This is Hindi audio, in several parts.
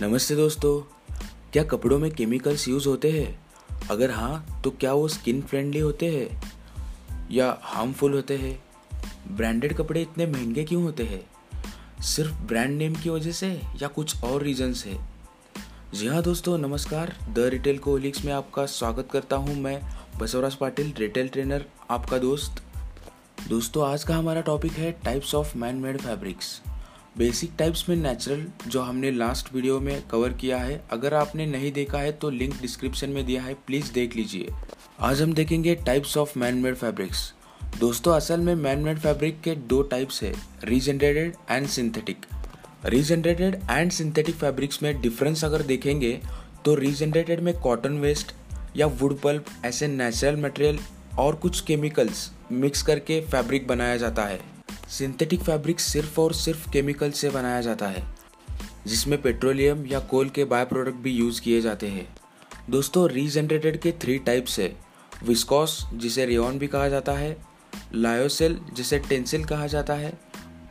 नमस्ते दोस्तों, क्या कपड़ों में केमिकल्स यूज़ होते हैं? अगर हाँ तो क्या वो स्किन फ्रेंडली होते हैं? या हार्मफुल होते हैं? ब्रांडेड कपड़े इतने महँगे क्यों होते हैं? सिर्फ़ ब्रांड नेम की वजह से या कुछ और रीजंस है? जी हाँ दोस्तों, नमस्कार। द रिटेल कोलिक्स में आपका स्वागत करता हूँ मैं, बसवराज पाटिल रिटेल ट्रेनर आपका दोस्त। दोस्तों, आज का हमारा टॉपिक है types of man made fabrics basic types में नेचुरल जो हमने लास्ट वीडियो में कवर किया है, अगर आपने नहीं देखा है तो लिंक डिस्क्रिप्शन में दिया है प्लीज़ देख लीजिए। आज हम देखेंगे types of man made fabrics दोस्तों, असल में मैन मेड फैब्रिक के दो टाइप्स है regenerated and synthetic regenerated and synthetic fabrics में डिफरेंस अगर देखेंगे तो रीजनरेटेड में कॉटन वेस्ट या वुड पल्प ऐसे नेचुरल मटेरियल और कुछ केमिकल्स मिक्स करके फैब्रिक बनाया जाता है। सिंथेटिक फैब्रिक सिर्फ़ और सिर्फ़ केमिकल से बनाया जाता है, जिसमें पेट्रोलियम या कोल के बाय प्रोडक्ट भी यूज़ किए जाते हैं। दोस्तों, रीजनरेटेड के थ्री टाइप्स है विस्कॉस जिसे रेन भी कहा जाता है लायोसेल जिसे टेंसिल कहा जाता है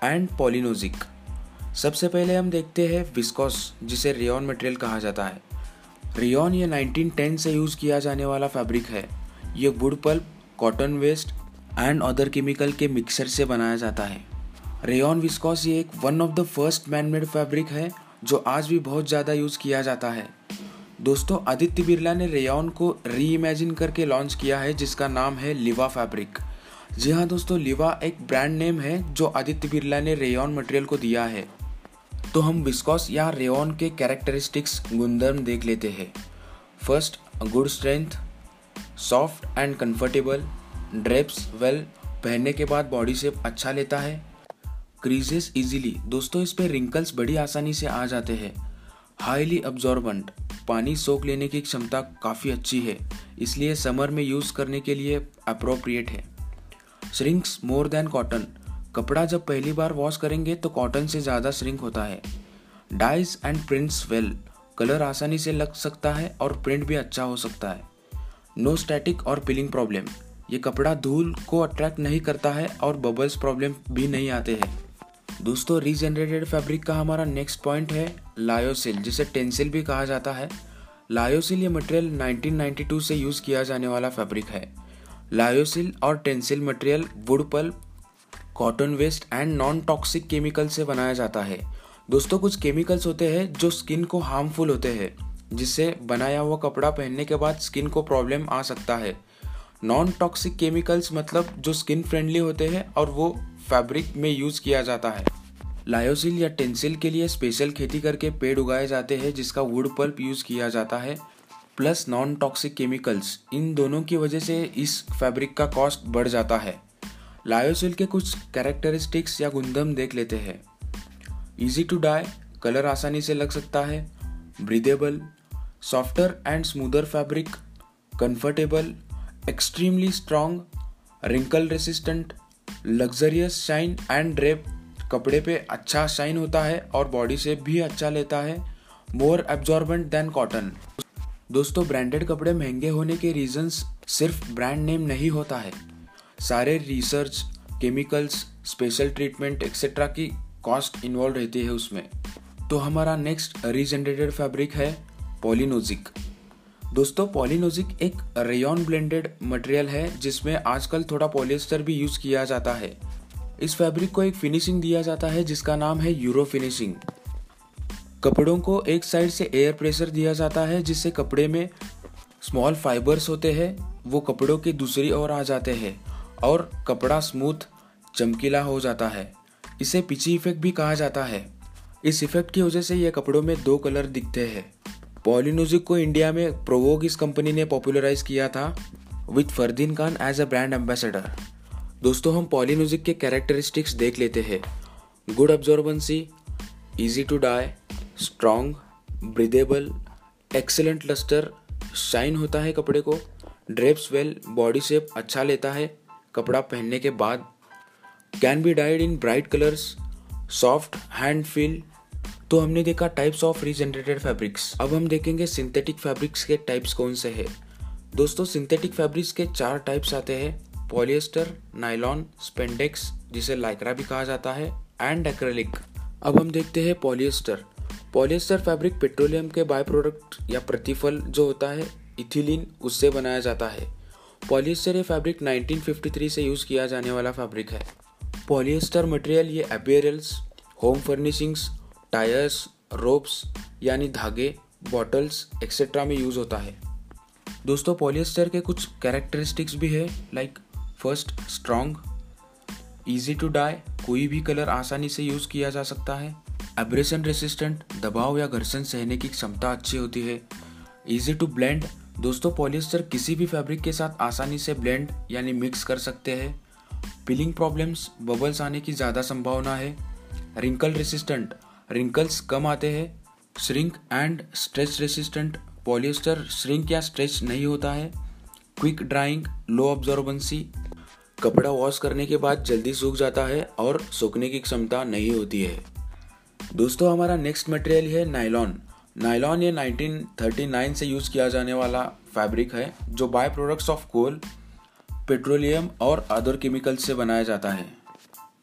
एंड पॉलिनोजिक सबसे पहले हम देखते हैं विस्कॉस जिसे रेन मटेरियल कहा जाता है। रेन ये 1910 से यूज़ किया जाने वाला फैब्रिक है। ये wood pulp cotton waste and other chemical के मिक्सर से बनाया जाता है। रेयन विस्कॉस ये एक one of the first man made fabric है, जो आज भी बहुत ज़्यादा यूज़ किया जाता है। दोस्तों, आदित्य बिरला ने रेयन को री इमेजिन करके लॉन्च किया है, जिसका नाम है लिवा फैब्रिक जी हाँ दोस्तों लिवा एक ब्रांड नेम है, जो आदित्य बिरला ने रेयन मटेरियल को दिया है। तो हम विस्कॉस या रेयन के कैरेक्टरिस्टिक्स गुणधर्म देख लेते हैं। First good strength soft and comfortable drapes well पहनने के बाद बॉडी शेप अच्छा लेता है। क्रीजेस इजीली दोस्तों, इस पे रिंकल्स बड़ी आसानी से आ जाते हैं। हाईली अब्जॉर्बेंट पानी सोख लेने की क्षमता काफ़ी अच्छी है। इसलिए समर में यूज़ करने के लिए अप्रोप्रिएट है। श्रिंक्स मोर देन कॉटन कपड़ा जब पहली बार वॉश करेंगे तो कॉटन से ज़्यादा श्रिंक होता है। Dyes and prints well colour आसानी से लग सकता है और प्रिंट भी अच्छा हो सकता है। नो स्टैटिक और पिलिंग प्रॉब्लम ये कपड़ा धूल को अट्रैक्ट नहीं करता है और बबल्स प्रॉब्लम भी नहीं आते हैं। दोस्तों रीजनरेटेड फैब्रिक का हमारा नेक्स्ट पॉइंट है लायोसिल जिसे टेंसिल भी कहा जाता है। लायोसिल ये मटेरियल 1992 से यूज़ किया जाने वाला फैब्रिक है। लायोसिल और tencel material wood pulp cotton waste and non toxic chemical से बनाया जाता है। दोस्तों, कुछ केमिकल्स होते हैं जो स्किन को हार्मफुल होते हैं, जिससे बनाया हुआ कपड़ा पहनने के बाद स्किन को प्रॉब्लम आ सकता है। नॉन टॉक्सिक केमिकल्स मतलब जो स्किन फ्रेंडली होते हैं और वो फैब्रिक में यूज़ किया जाता है। लायोसिल या टेंसिल के लिए स्पेशल खेती करके पेड़ उगाए जाते हैं, जिसका वुड पल्प यूज़ किया जाता है। प्लस नॉन टॉक्सिक केमिकल्स इन दोनों की वजह से इस फैब्रिक का कॉस्ट बढ़ जाता है। लायोसिल के कुछ कैरेक्टरिस्टिक्स या गुंदम देख लेते हैं। इजी टू डाई कलर आसानी से लग सकता है। Breathable softer and smoother fabric comfortable extremely strong, wrinkle resistant, luxurious shine and drape कपड़े पे अच्छा शाइन होता है और बॉडी से भी अच्छा लेता है मोर एब्जॉर्बेंट देन कॉटन दोस्तों ब्रांडेड कपड़े महँगे होने के रीजंस सिर्फ़ ब्रांड नेम नहीं होता है। सारे research chemicals special treatment etcetera की कॉस्ट इन्वॉल्व रहती है उसमें। तो हमारा नेक्स्ट रीजनरेटेड फैब्रिक है पॉलिनोजिक दोस्तों पॉलिनोजिक एक रेयन ब्लेंडेड मटेरियल है, जिसमें आजकल थोड़ा पॉलिएस्टर भी यूज़ किया जाता है। इस फैब्रिक को एक फिनिशिंग दिया जाता है, जिसका नाम है यूरो फिनिशिंग कपड़ों को एक साइड से एयर प्रेशर दिया जाता है, जिससे कपड़े में स्मॉल फाइबर्स होते हैं, वो कपड़ों की दूसरी ओर आ जाते हैं और कपड़ा स्मूथ चमकीला हो जाता है। इसे पिची इफ़ेक्ट भी कहा जाता है। इस इफ़ेक्ट की वजह से यह कपड़ों में दो कलर दिखते हैं। पॉलीनोजिक को इंडिया में प्रोवोग इस कंपनी ने पॉपुलराइज किया था with Fardeen Khan as a brand ambassador दोस्तों, हम पॉलीनोजिक के कैरेक्टरिस्टिक्स देख लेते हैं। Good absorbency easy to dye strong breathable excellent lustre shine होता है कपड़े को ड्रेप्स वेल बॉडी शेप अच्छा लेता है कपड़ा पहनने के बाद। Can be dyed in bright colours soft hand feel तो हमने देखा टाइप्स ऑफ़ रीजनरेटेड फैब्रिक्स अब हम देखेंगे सिंथेटिक फैब्रिक्स के टाइप्स कौन से हैं। दोस्तों सिंथेटिक फैब्रिक्स के चार टाइप्स आते हैं। पॉलिएस्टर नाइलॉन स्पेंडेक्स जिसे लाइक्रा भी कहा जाता है एंड एक्रेलिक अब हम देखते हैं पॉलिएस्टर पॉलिएस्टर फैब्रिक पेट्रोलियम के बाय प्रोडक्ट या प्रतिफल जो होता है इथिलीन उससे बनाया जाता है। पॉलिएस्टर ये फैब्रिक 1953 से यूज़ किया जाने वाला फैब्रिक है। पॉलिएस्टर मटेरियल ये apparels home furnishings tyres, ropes, यानी धागे, बॉटल्स एक्सेट्रा में यूज़ होता है। दोस्तों, पॉलिएस्टर के कुछ कैरेक्टरिस्टिक्स भी है like first strong easy to dye कोई भी कलर आसानी से यूज़ किया जा सकता है। एब्रेशन रेसिस्टेंट दबाव या घर्षण सहने की क्षमता अच्छी होती है। ईजी टू ब्लेंड दोस्तों, पॉलिएस्टर किसी भी फैब्रिक के साथ आसानी से ब्लेंड यानी मिक्स कर सकते हैं। पिलिंग प्रॉब्लम्स बबल्स आने की ज़्यादा संभावना है। रिंकल रेसिस्टेंट रिंकल्स कम आते हैं। Shrink and stretch resistant polyester shrink या स्ट्रेच नहीं होता है। क्विक ड्राइंग लो ऑब्जॉर्बेंसी कपड़ा वॉश करने के बाद जल्दी सूख जाता है और सूखने की क्षमता नहीं होती है। दोस्तों, हमारा नेक्स्ट मटेरियल है नाइलॉन नाइलॉन ये 1939 से यूज़ किया जाने वाला फैब्रिक है, जो by products of coal petroleum और अदर केमिकल्स से बनाया जाता है।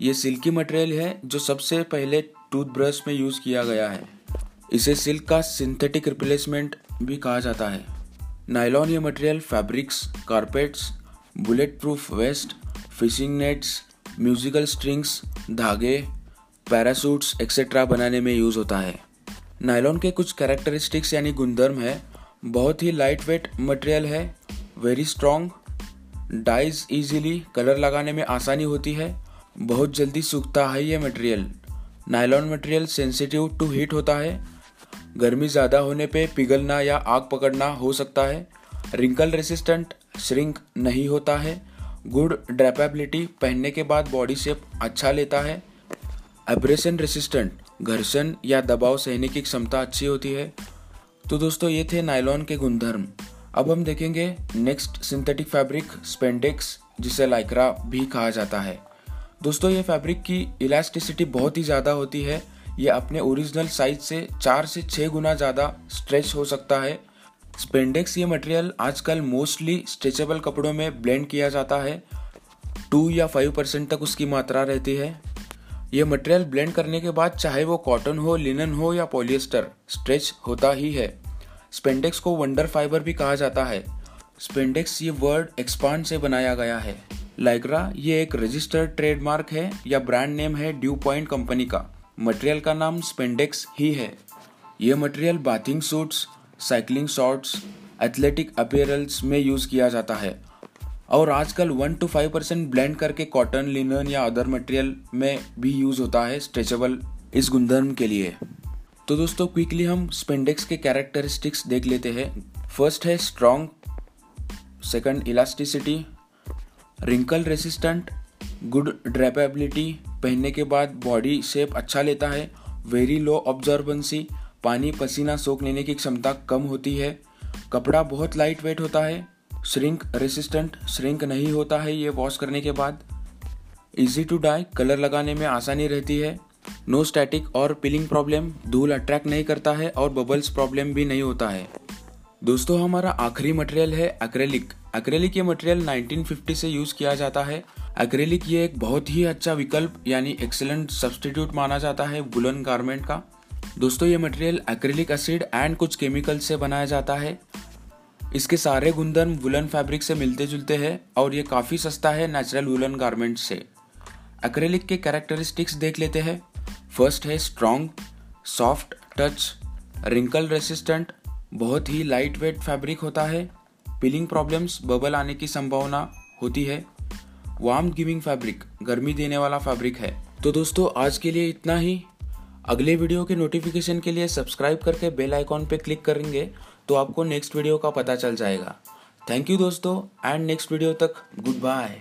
ये सिल्की मटेरियल है, जो सबसे पहले टूथब्रश में यूज़ किया गया है। इसे सिल्क का सिंथेटिक रिप्लेसमेंट भी कहा जाता है। नाइलॉन ये material fabrics, carpets bullet proof vest, fishing nets, musical strings, धागे पैरासूट्स एक्सेट्रा बनाने में यूज़ होता है। नाइलॉन के कुछ कैरेक्टरिस्टिक्स यानी गुणधर्म है। बहुत ही लाइट वेट मटेरियल है। Very strong dyes easily colour लगाने में आसानी होती है। बहुत जल्दी सूखता है ये material nylon material sensitive to heat होता है। गर्मी ज़्यादा होने पे पिघलना या आग पकड़ना हो सकता है। रिंकल रेसिस्टेंट श्रिंक नहीं होता है। गुड ड्रेपेबिलिटी पहनने के बाद बॉडी शेप अच्छा लेता है। एब्रेशन रेसिस्टेंट घर्षण या दबाव सहने की क्षमता अच्छी होती है। तो दोस्तों, ये थे नायलॉन के गुणधर्म। अब हम देखेंगे नेक्स्ट सिंथेटिक फैब्रिक स्पेंडेक्स जिसे लाइक्रा भी कहा जाता है। दोस्तों, ये फैब्रिक की इलास्टिसिटी बहुत ही ज़्यादा होती है। ये अपने ओरिजिनल साइज़ से चार से छः गुना ज़्यादा स्ट्रेच हो सकता है। स्पेंडेक्स ये मटेरियल आजकल मोस्टली स्ट्रेचेबल कपड़ों में ब्लेंड किया जाता है। टू या फाइव परसेंट तक उसकी मात्रा रहती है। ये मटेरियल ब्लेंड करने के बाद चाहे वो कॉटन हो लिनन हो या पॉलिएस्टर स्ट्रेच होता ही है। स्पेंडेक्स को वंडर फाइबर भी कहा जाता है। स्पेंडेक्स ये वर्ड एक्सपांड से बनाया गया है। लाइग्रा, ये एक रजिस्टर्ड ट्रेडमार्क है या ब्रांड नेम है ड्यू पॉइंट कंपनी का। मटेरियल का नाम स्पेंडेक्स ही है। ये material bathing suits cycling shorts athletic apparels में यूज़ किया जाता है। और आजकल one two five percent blend करके कॉटन लिनन या अदर मटेरियल में भी यूज़ होता है स्ट्रेचेबल इस गुणधर्म के लिए। तो दोस्तों क्विकली हम स्पेंडेक्स के कैरेक्टरिस्टिक्स देख लेते हैं। फ़र्स्ट है strong second elasticity wrinkle resistant good drapability पहनने के बाद बॉडी शेप अच्छा लेता है वेरी लो ऑब्जर्वेंसी पानी पसीना सोख लेने की क्षमता कम होती है, कपड़ा बहुत लाइट वेट होता है श्रिंक रेसिस्टेंट श्रिंक नहीं होता है ये वॉश करने के बाद इजी टू डाई कलर लगाने में आसानी रहती है नो स्टैटिक और पिलिंग प्रॉब्लम धूल अट्रैक्ट नहीं करता है और बबल्स प्रॉब्लम भी नहीं होता है। दोस्तों, हमारा आखिरी मटेरियल है एक्रेलिक एक्रेलिक ये मटेरियल 1950 से यूज़ किया जाता है. एक्रेलिक ये एक बहुत ही अच्छा विकल्प, यानी एक्सेलेंट सब्सटीट्यूट माना जाता है वुलन गारमेंट का. दोस्तों, ये मटेरियल एक्रेलिक एसिड एंड कुछ केमिकल से बनाया जाता है. इसके सारे गुंदन वुलन फैब्रिक से मिलते जुलते हैं और ये काफ़ी सस्ता है नेचुरल वुलन गारमेंट से. एक्रेलिक के कैरेक्टरिस्टिक्स देख लेते हैं. फ़र्स्ट है strong soft touch wrinkle resistant बहुत ही लाइट वेट फैब्रिक होता है। पिलिंग प्रॉब्लम्स बबल आने की संभावना होती है। वार्म गिविंग फैब्रिक गर्मी देने वाला फैब्रिक है। तो दोस्तों, आज के लिए इतना ही। अगले वीडियो के नोटिफिकेशन के लिए सब्सक्राइब करके बेल आइकॉन पे क्लिक करेंगे तो आपको नेक्स्ट वीडियो का पता चल जाएगा। थैंक यू दोस्तों एंड नेक्स्ट वीडियो तक गुड बाय